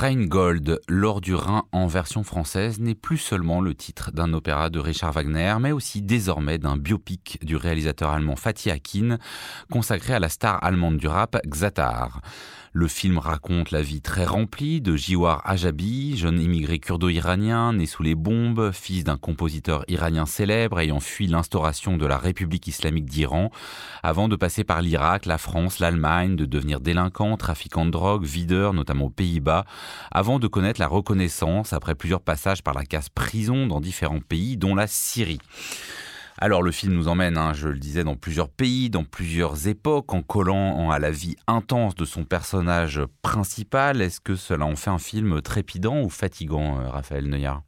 Rheingold, l'or du Rhin en version française, n'est plus seulement le titre d'un opéra de Richard Wagner, mais aussi désormais d'un biopic du réalisateur allemand Fatih Akin, consacré à la star allemande du rap Xatar. Le film raconte la vie très remplie de Jiwar Ajabi, jeune immigré kurdo-iranien né sous les bombes, fils d'un compositeur iranien célèbre ayant fui l'instauration de la République islamique d'Iran, avant de passer par l'Irak, la France, l'Allemagne, de devenir délinquant, trafiquant de drogue, videur, notamment aux Pays-Bas, avant de connaître la reconnaissance après plusieurs passages par la case prison dans différents pays, dont la Syrie. Alors le film nous emmène, hein, je le disais, dans plusieurs pays, dans plusieurs époques, en collant à la vie intense de son personnage principal. Est-ce que cela en fait un film trépidant ou fatigant, euh, Raphaël Neuillard?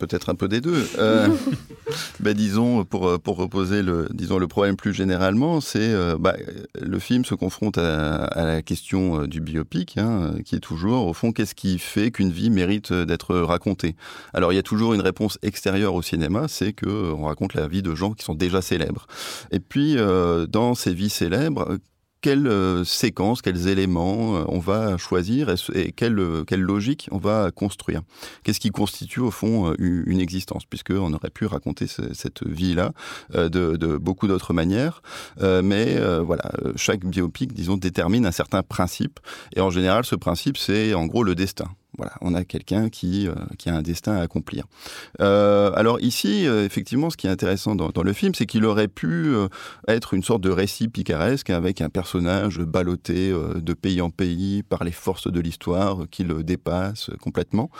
Peut-être un peu des deux. Euh, ben, disons, pour, pour reposer le, disons, le problème plus généralement, c'est euh, bah, le film se confronte à, la question du biopic, hein, qui est toujours, au fond, qu'est-ce qui fait qu'une vie mérite d'être racontée? Alors il y a toujours une réponse extérieure au cinéma, c'est qu'on raconte la vie de gens qui sont déjà célèbres. Et puis, euh, dans ces vies célèbres, quelles euh, séquences, quels éléments euh, on va choisir et, quelle, quelle, logique on va construire? Qu'est-ce qui constitue au fond une existence, puisqu'on aurait pu raconter cette vie-là de, de, beaucoup d'autres manières, mais voilà, chaque biopic, disons, détermine un certain principe, et en général, ce principe, c'est en gros le destin. Voilà, on a quelqu'un qui, euh, qui a un destin à accomplir. Euh, alors ici, euh, effectivement, ce qui est intéressant dans, le film, c'est qu'il aurait pu être une sorte de récit picaresque avec un personnage ballotté de pays en pays par les forces de l'histoire qui le dépassent complètement.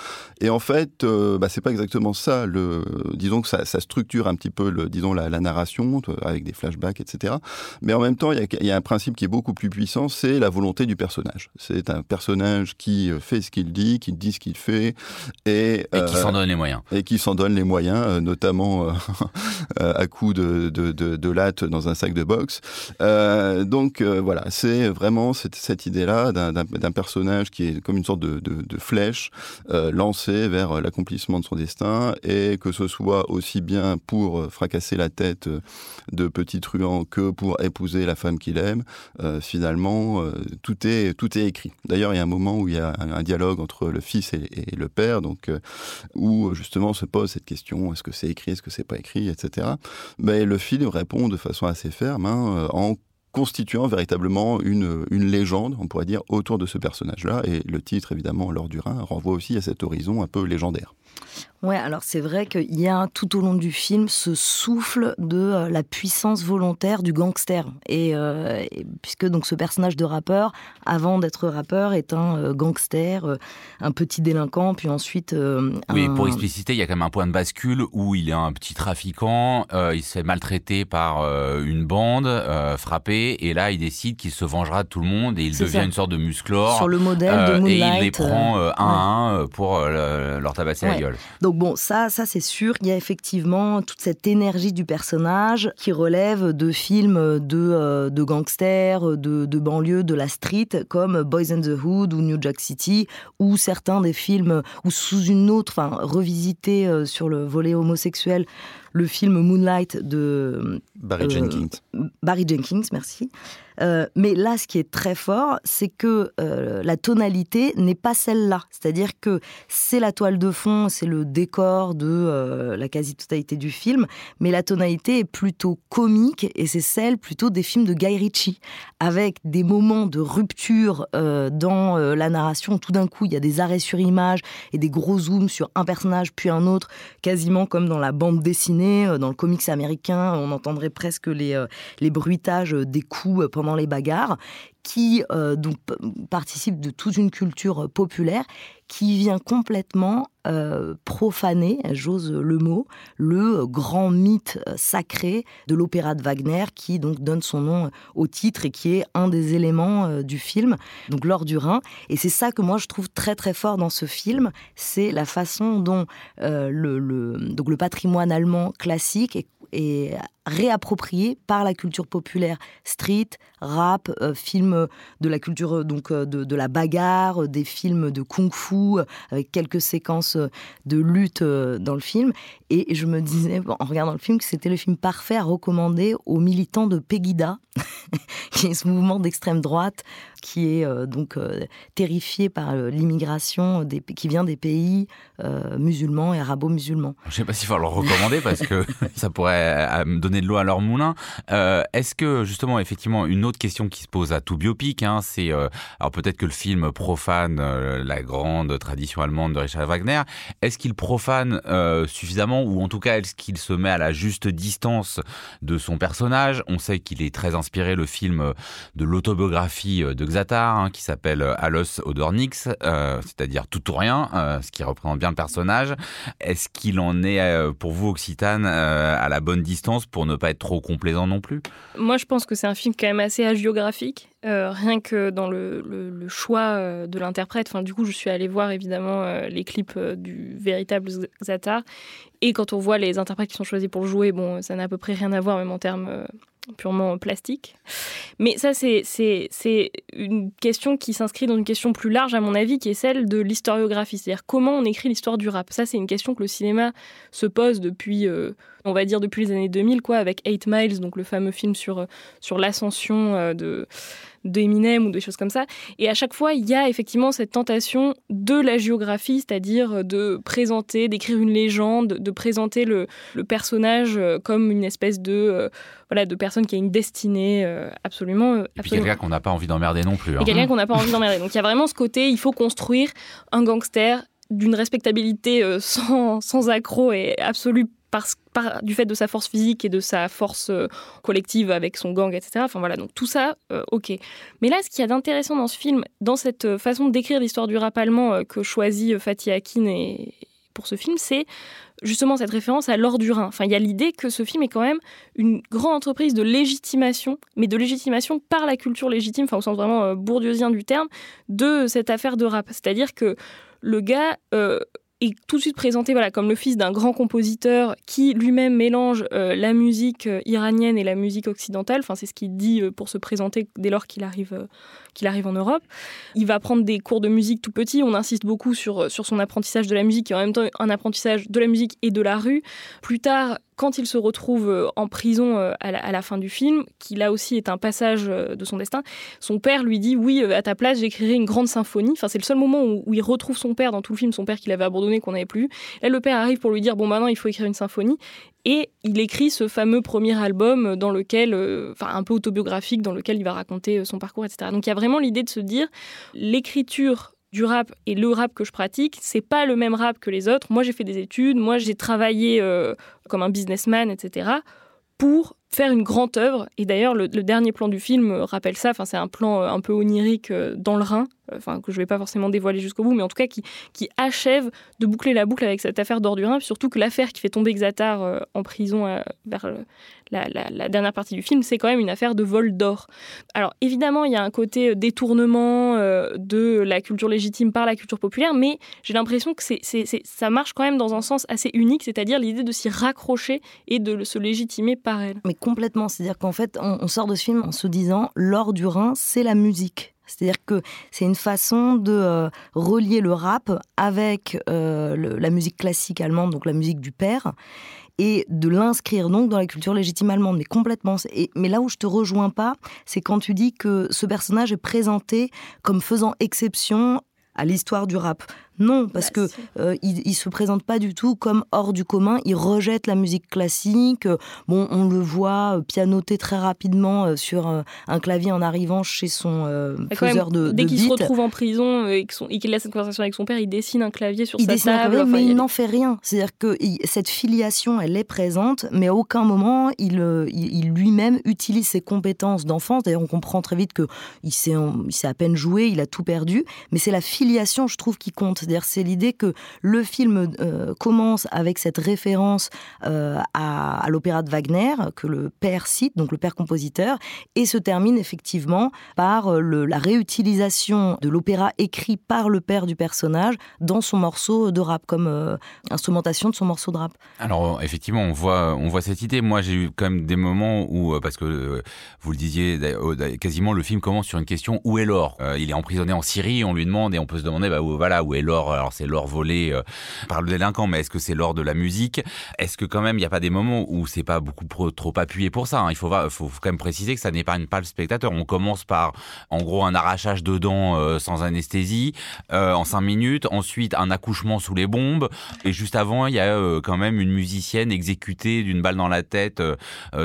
Et en fait, bah, c'est pas exactement ça. Le, disons que ça, structure un petit peu, le, disons la, narration avec des flashbacks, etc. Mais en même temps, il y, a, un principe qui est beaucoup plus puissant, c'est la volonté du personnage. C'est un personnage qui fait ce qu'il dit, dit ce qu'il fait et, qui s'en donne les moyens. Et qui s'en donne les moyens, euh, notamment euh, à coup de, de, de, latte dans un sac de boxe. Euh, donc voilà, c'est vraiment cette, cette idée-là d'un personnage qui est comme une sorte de, de flèche lancée vers l'accomplissement de son destin et que ce soit aussi bien pour fracasser la tête de petits truands que pour épouser la femme qu'il aime. finalement, tout est tout est écrit. D'ailleurs, il y a un moment où il y a un dialogue entre le fils et, le père, donc euh, où justement se pose cette question est-ce que c'est écrit, est-ce que c'est pas écrit, etc. Mais le film répond de façon assez ferme hein, euh, en constituant véritablement une, une légende, on pourrait dire, autour de ce personnage-là. Et le titre, évidemment, L'or du Rhin, renvoie aussi à cet horizon un peu légendaire. Ouais, alors c'est vrai qu'il y a tout au long du film ce souffle de euh, la puissance volontaire du gangster. Euh, et, puisque donc ce personnage de rappeur, avant d'être rappeur, est un euh, gangster, un petit délinquant, puis ensuite. Oui, pour expliciter, il y a quand même un point de bascule où il est un petit trafiquant, il se fait maltraiter par une bande, frappé, et là il décide qu'il se vengera de tout le monde et il devient une sorte de musclore. Sur le modèle de Moonlight. Et il les prend un à un pour leur tabasser la Donc bon, ça, ça c'est sûr. Il y a effectivement toute cette énergie du personnage qui relève de films de, euh, gangsters, de, de banlieue, de la street, comme Boys in the Hood ou New Jack City, ou certains des films, ou sous une autre, enfin, revisité euh, sur le volet homosexuel, le film Moonlight de Barry euh, Jenkins. Barry Jenkins, merci. Euh, mais là, ce qui est très fort, c'est que euh, la tonalité n'est pas celle-là. C'est-à-dire que c'est la toile de fond, c'est le décor de la quasi-totalité du film, mais la tonalité est plutôt comique et c'est celle plutôt des films de Guy Ritchie, avec des moments de rupture dans la narration. Tout d'un coup, il y a des arrêts sur image et des gros zooms sur un personnage puis un autre, quasiment comme dans la bande dessinée euh, dans le comics américain, on entendrait presque les, euh, bruitages des coups euh, pendant les bagarres, qui donc, participe de toute une culture populaire qui vient complètement profaner, j'ose le mot, le grand mythe sacré de l'opéra de Wagner qui donc donne son nom au titre et qui est un des éléments du film, donc l'or du Rhin. Et c'est ça que moi je trouve très très fort dans ce film, c'est la façon dont le, donc le patrimoine allemand classique est réapproprié par la culture populaire. Street, rap, euh, films de la culture euh, donc euh, de, la bagarre, des films de kung-fu avec quelques séquences de lutte dans le film. Et je me disais en regardant le film que c'était le film parfait à recommander aux militants de Pegida, qui est ce mouvement d'extrême droite qui est donc terrifié par l'immigration qui vient des pays musulmans et arabo-musulmans. Je ne sais pas s'il faut le recommander parce que ça pourrait donner de l'eau à leur moulin. Est-ce que justement effectivement une autre question qui se pose à tout biopic, hein, c'est euh, alors peut-être que le film profane euh, la grande tradition allemande de Richard Wagner. Est-ce qu'il profane euh, suffisamment, ou en tout cas est-ce qu'il se met à la juste distance de son personnage? On sait qu'il est très inspiré le film de l'autobiographie de Xatar, hein, qui s'appelle Alles oder nix, c'est-à-dire tout ou rien, ce qui représente bien le personnage. Est-ce qu'il en est pour vous, Occitane, à la bonne distance pour ne pas être trop complaisant non plus? Moi, je pense que c'est un film quand même assez géographique, euh, rien que dans le, choix euh, de l'interprète. Enfin, du coup, je suis allée voir évidemment euh, les clips du véritable Zatar. Et quand on voit les interprètes qui sont choisis pour le jouer, bon, ça n'a à peu près rien à voir, même en termes purement plastiques. Mais ça, c'est une question qui s'inscrit dans une question plus large, à mon avis, qui est celle de l'historiographie. C'est-à-dire comment on écrit l'histoire du rap. Ça, c'est une question que le cinéma se pose depuis on va dire depuis les années 2000, quoi, avec Eight Miles, donc le fameux film sur, euh, sur l'ascension euh, de d'Eminem ou des choses comme ça. Et à chaque fois, il y a effectivement cette tentation de la géographie, c'est-à-dire de présenter, d'écrire une légende, de présenter le, personnage euh, comme une espèce de, voilà, de personne qui a une destinée absolument... Et puis quelqu'un qu'on n'a pas envie d'emmerder non plus. Hein. Et quelqu'un qu'on n'a pas envie d'emmerder. Donc il y a vraiment ce côté, il faut construire un gangster d'une respectabilité sans, sans accroc et absolue parce, par, du fait de sa force physique et de sa force euh, collective avec son gang, etc. Enfin voilà, donc tout ça, euh, ok. Mais là, ce qu'il y a d'intéressant dans ce film, dans cette euh, façon décrire l'histoire du rap allemand que choisit Fatih Akin et, pour ce film, c'est justement cette référence à l'or du Rhin. Enfin, il y a l'idée que ce film est quand même une grande entreprise de légitimation, mais de légitimation par la culture légitime, enfin au sens vraiment bourdieusien du terme, de cette affaire de rap. C'est-à-dire que le gars est tout de suite présenté voilà, comme le fils d'un grand compositeur qui lui-même mélange euh, la musique euh, iranienne et la musique occidentale. Enfin, c'est ce qu'il dit euh, pour se présenter dès lors qu'il arrive, qu'il arrive en Europe. Il va prendre des cours de musique tout petit. On insiste beaucoup sur, sur son apprentissage de la musique et en même temps un apprentissage de la musique et de la rue. Plus tard, quand il se retrouve euh, en prison euh, à la, fin du film, qui là aussi est un passage euh, de son destin, son père lui dit oui, à ta place, j'écrirai une grande symphonie. Enfin, c'est le seul moment où, il retrouve son père dans tout le film, son père qu'il avait abandonné, qu'on n'avait plus. Là, le père arrive pour lui dire bon, maintenant, il faut écrire une symphonie. Et il écrit ce fameux premier album dans lequel, enfin un peu autobiographique, dans lequel il va raconter son parcours, etc. Donc il y a vraiment l'idée de se dire, l'écriture du rap et le rap que je pratique, c'est pas le même rap que les autres. Moi, j'ai fait des études, moi, j'ai travaillé euh, comme un businessman, etc. pour faire une grande œuvre. Et d'ailleurs, le, dernier plan du film rappelle ça. Enfin, c'est un plan euh, un peu onirique euh, dans le Rhin, enfin que je vais pas forcément dévoiler jusqu'au bout, mais en tout cas qui, qui achève de boucler la boucle avec cette affaire d'or du Rhin. surtout que l'affaire qui fait tomber Xatar en prison vers la, dernière partie du film, c'est quand même une affaire de vol d'or. Alors évidemment, il y a un côté euh, détournement euh, de la culture légitime par la culture populaire, mais j'ai l'impression que c'est, ça marche quand même dans un sens assez unique, c'est-à-dire l'idée de s'y raccrocher et de se légitimer par elle. Complètement, c'est-à-dire qu'en fait, on, sort de ce film en se disant l'or du Rhin, c'est la musique. C'est-à-dire que c'est une façon de euh, relier le rap avec la musique classique allemande, donc la musique du père, et de l'inscrire donc dans la culture légitime allemande, mais complètement. Et, mais là où je te rejoins pas, c'est quand tu dis que ce personnage est présenté comme faisant exception à l'histoire du rap. Non, parce bah, que euh, il, se présente pas du tout comme hors du commun. Il rejette la musique classique. Bon, on le voit euh, pianoter très rapidement euh, sur un clavier en arrivant chez son faiseur de, Dès qu'il se retrouve en prison et qu'il a cette conversation avec son père, il dessine un clavier sur sa table. mais il n'en fait rien. C'est-à-dire que cette filiation, elle est présente, mais à aucun moment il, il, lui-même utilise ses compétences d'enfance. D'ailleurs, on comprend très vite que il sait, il sait à peine jouer, il a tout perdu. Mais c'est la filiation, je trouve, qui compte C'est l'idée que le film euh, commence avec cette référence euh, à, l'opéra de Wagner, que le père cite, donc le père compositeur, et se termine effectivement par euh, la réutilisation de l'opéra écrit par le père du personnage dans son morceau de rap, comme instrumentation de son morceau de rap. Alors, effectivement, on voit, on voit cette idée. Moi, j'ai eu quand même des moments où, parce que vous le disiez, quasiment le film commence sur une question où est l'or? Il est emprisonné en Syrie, on lui demande et on peut se demander bah, voilà, où est l'or? Alors, c'est l'or volé par le délinquant, mais est-ce que c'est l'or de la musique? Est-ce que quand même il n'y a pas des moments où c'est pas beaucoup trop appuyé pour ça hein? Il faut, faut, quand même préciser que ça n'épargne pas le spectateur. On commence par en gros un arrachage de dents euh, sans anesthésie euh, en cinq minutes, ensuite un accouchement sous les bombes, et juste avant il y a euh, quand même une musicienne exécutée d'une balle dans la tête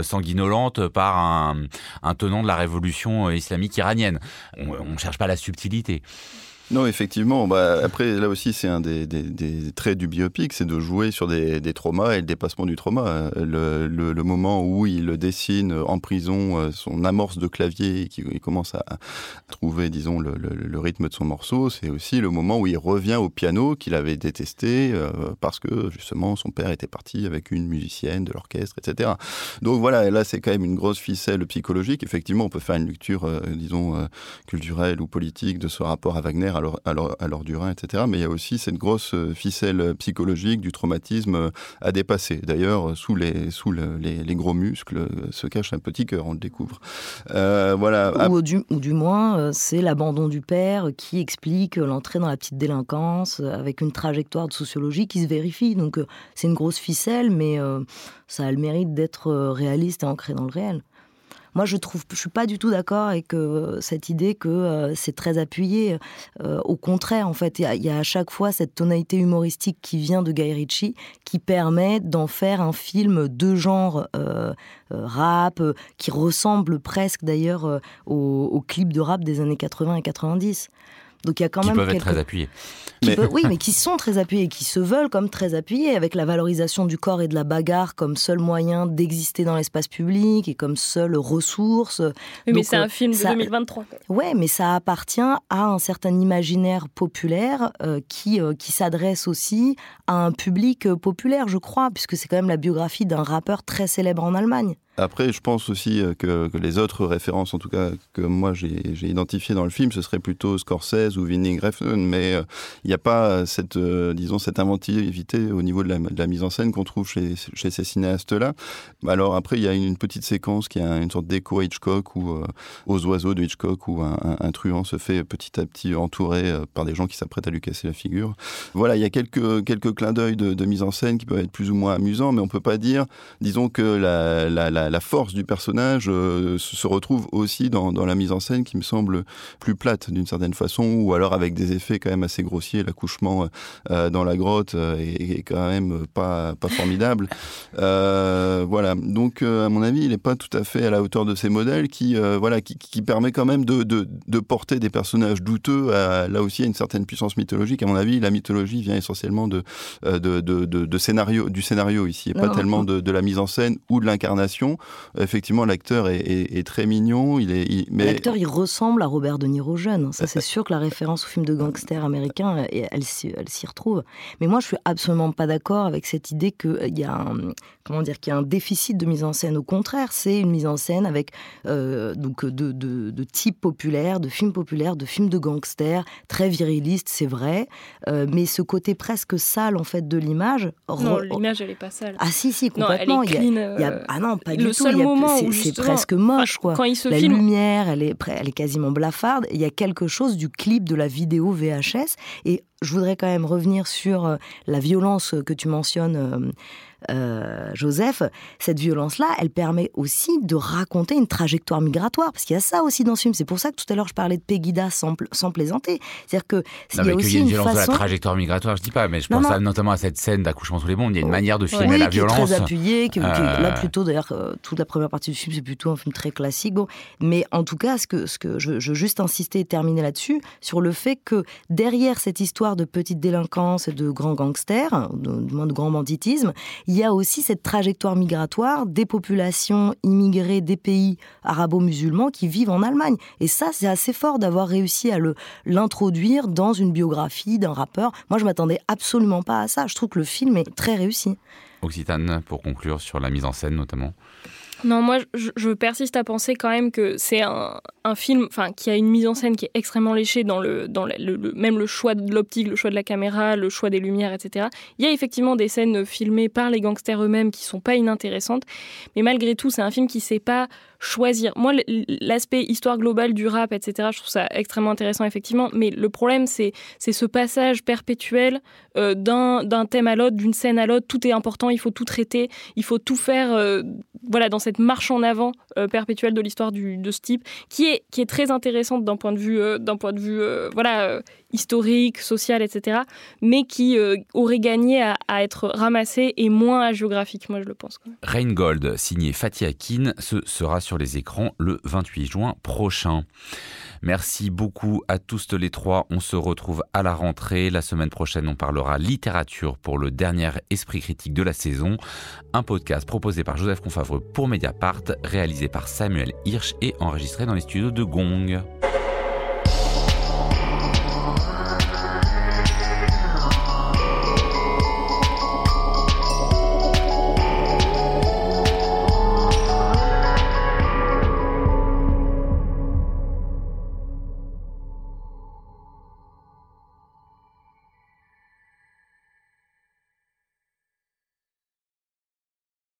sanguinolente par un, un, tenant de la révolution islamique iranienne. On ne cherche pas la subtilité. Non, effectivement. Bah, après, là aussi, c'est un des, traits du biopic, c'est de jouer sur des, traumas et le dépassement du trauma. Le, moment où il dessine en prison euh, son amorce de clavier et qu'il commence à trouver, disons, le, rythme de son morceau, c'est aussi le moment où il revient au piano qu'il avait détesté euh, parce que, justement, son père était parti avec une musicienne de l'orchestre, etc. Donc voilà, là, c'est quand même une grosse ficelle psychologique. Effectivement, on peut faire une lecture, euh, disons, culturelle ou politique de ce rapport à Wagner à leur, du Rhin, etc. Mais il y a aussi cette grosse euh, ficelle psychologique du traumatisme euh, à dépasser. D'ailleurs, sous, les, sous les, gros muscles euh, se cache un petit cœur, on le découvre. voilà. Ou, du, ou du moins, c'est l'abandon du père qui explique l'entrée dans la petite délinquance avec une trajectoire de sociologie qui se vérifie. Donc c'est une grosse ficelle, mais ça a le mérite d'être réaliste et ancré dans le réel. Moi, je trouve, je suis pas du tout d'accord avec euh, cette idée que euh, c'est très appuyé. Euh, au contraire, en fait, il y, a à chaque fois cette tonalité humoristique qui vient de Guy Ritchie, qui permet d'en faire un film de genre rap, qui ressemble presque d'ailleurs au, au clip de rap des années 80 et 90. Donc il y a quand qui même peuvent être très appuyés. oui, mais qui sont très appuyés, qui se veulent comme très appuyés, avec la valorisation du corps et de la bagarre comme seul moyen d'exister dans l'espace public et comme seule ressource. Oui, mais c'est un film de 2023. Ouais, mais ça appartient à un certain imaginaire populaire euh, qui, euh, qui s'adresse aussi à un public euh, populaire, je crois, puisque c'est quand même la biographie d'un rappeur très célèbre en Allemagne. Après, je pense aussi euh, que, les autres références, en tout cas que moi j'ai identifiées dans le film, ce serait plutôt Scorsese ou Vinnie Refn, mais euh, il n'y a pas cette, euh, disons, cette inventivité au niveau de la, mise en scène qu'on trouve chez, ces cinéastes-là. Alors après, il y a une, petite séquence qui a une sorte d'écho Hitchcock ou aux oiseaux de Hitchcock où un, truand se fait petit à petit entourer par des gens qui s'apprêtent à lui casser la figure. Voilà, il y a quelques, quelques clins d'œil de, mise en scène qui peuvent être plus ou moins amusants, mais on peut pas dire, disons que la, force du personnage euh, se retrouve aussi dans, la mise en scène qui me semble plus plate d'une certaine façon, ou alors avec des effets quand même assez grossiers. L'accouchement euh, dans la grotte euh, est, quand même pas, pas formidable. voilà. Donc, à mon avis, il n'est pas tout à fait à la hauteur de ces modèles qui, voilà, qui, permet quand même de, de, porter des personnages douteux à, là aussi à une certaine puissance mythologique. À mon avis, la mythologie vient essentiellement de, de, de, scénario, du scénario ici, et pas tellement de, la mise en scène ou de l'incarnation effectivement, l'acteur est, très mignon. Il est, mais... L'acteur, il ressemble à Robert De Niro jeune. Ça, c'est sûr que la référence au film de gangster américain, elle, elle, s'y retrouve. Mais moi, je suis absolument pas d'accord avec cette idée qu'il euh, y a un, comment dire, qu'il y a un déficit de mise en scène. Au contraire, c'est une mise en scène avec euh, donc de, de, type populaire, de films populaires, de films de gangsters, très viriliste, c'est vrai. Euh, mais ce côté presque sale en fait de l'image. Non, l'image elle est pas sale. Ah si si complètement. il y a, ah non, pas du seul moment c'est presque moche quoi. Quand il se la filme... lumière, elle est, elle est quasiment blafarde. Il y a quelque chose du clip de la vidéo VHS et je voudrais quand même revenir sur euh, la violence que tu mentionnes euh, Joseph, cette violence-là, elle permet aussi de raconter une trajectoire migratoire, parce qu'il y a ça aussi dans ce film. C'est pour ça que tout à l'heure je parlais de Pegida sans, sans plaisanter. C'est-à-dire que il y a aussi une, violence de la trajectoire migratoire, je dis pas, mais je pense notamment à cette scène d'accouchement sous les bombes. Il y a une manière de filmer la violence. Qui est très appuyée, euh. là plutôt d'ailleurs euh, toute la première partie du film c'est plutôt un film très classique. Bon, mais en tout cas, ce que, ce que je, je veux juste insister et terminer là-dessus sur le fait que derrière cette histoire de petite délinquance et de grands gangsters, du moins de grand banditisme, il il y a aussi cette trajectoire migratoire des populations immigrées des pays arabo-musulmans qui vivent en Allemagne. Et ça, c'est assez fort d'avoir réussi à l'introduire dans une biographie d'un rappeur. Moi, je m'attendais absolument pas à ça. Je trouve que le film est très réussi. Occitane, pour conclure sur la mise en scène notamment. Non, moi, je, persiste à penser quand même que c'est un, film qui a une mise en scène qui est extrêmement léchée dans, le, dans le, même le choix de l'optique, le choix de la caméra, le choix des lumières, etc. Il y a effectivement des scènes filmées par les gangsters eux-mêmes qui sont pas inintéressantes, mais malgré tout, c'est un film qui sait pas choisir. Moi, l'aspect histoire globale du rap, etc., je trouve ça extrêmement intéressant, effectivement, mais le problème, c'est ce passage perpétuel euh, d'un thème à l'autre, d'une scène à l'autre. Tout est important, il faut tout traiter, il faut tout faire euh, voilà, dans cette marche en avant euh, perpétuelle de l'histoire de ce type, qui est, qui est très intéressante d'un point de vue, d'un point de vue voilà, historique, social, etc., mais qui aurait gagné à, être ramassé et moins géographique, moi je le pense. Gold, signé Fatih Akin, ce sera sur les écrans le 28 juin prochain. Merci beaucoup à tous les trois. On se retrouve à la rentrée. La semaine prochaine, on parlera littérature pour le dernier esprit critique de la saison. Un podcast proposé par Joseph Confavreux pour Réalisé par Samuel Hirsch et enregistré dans les studios de Gong.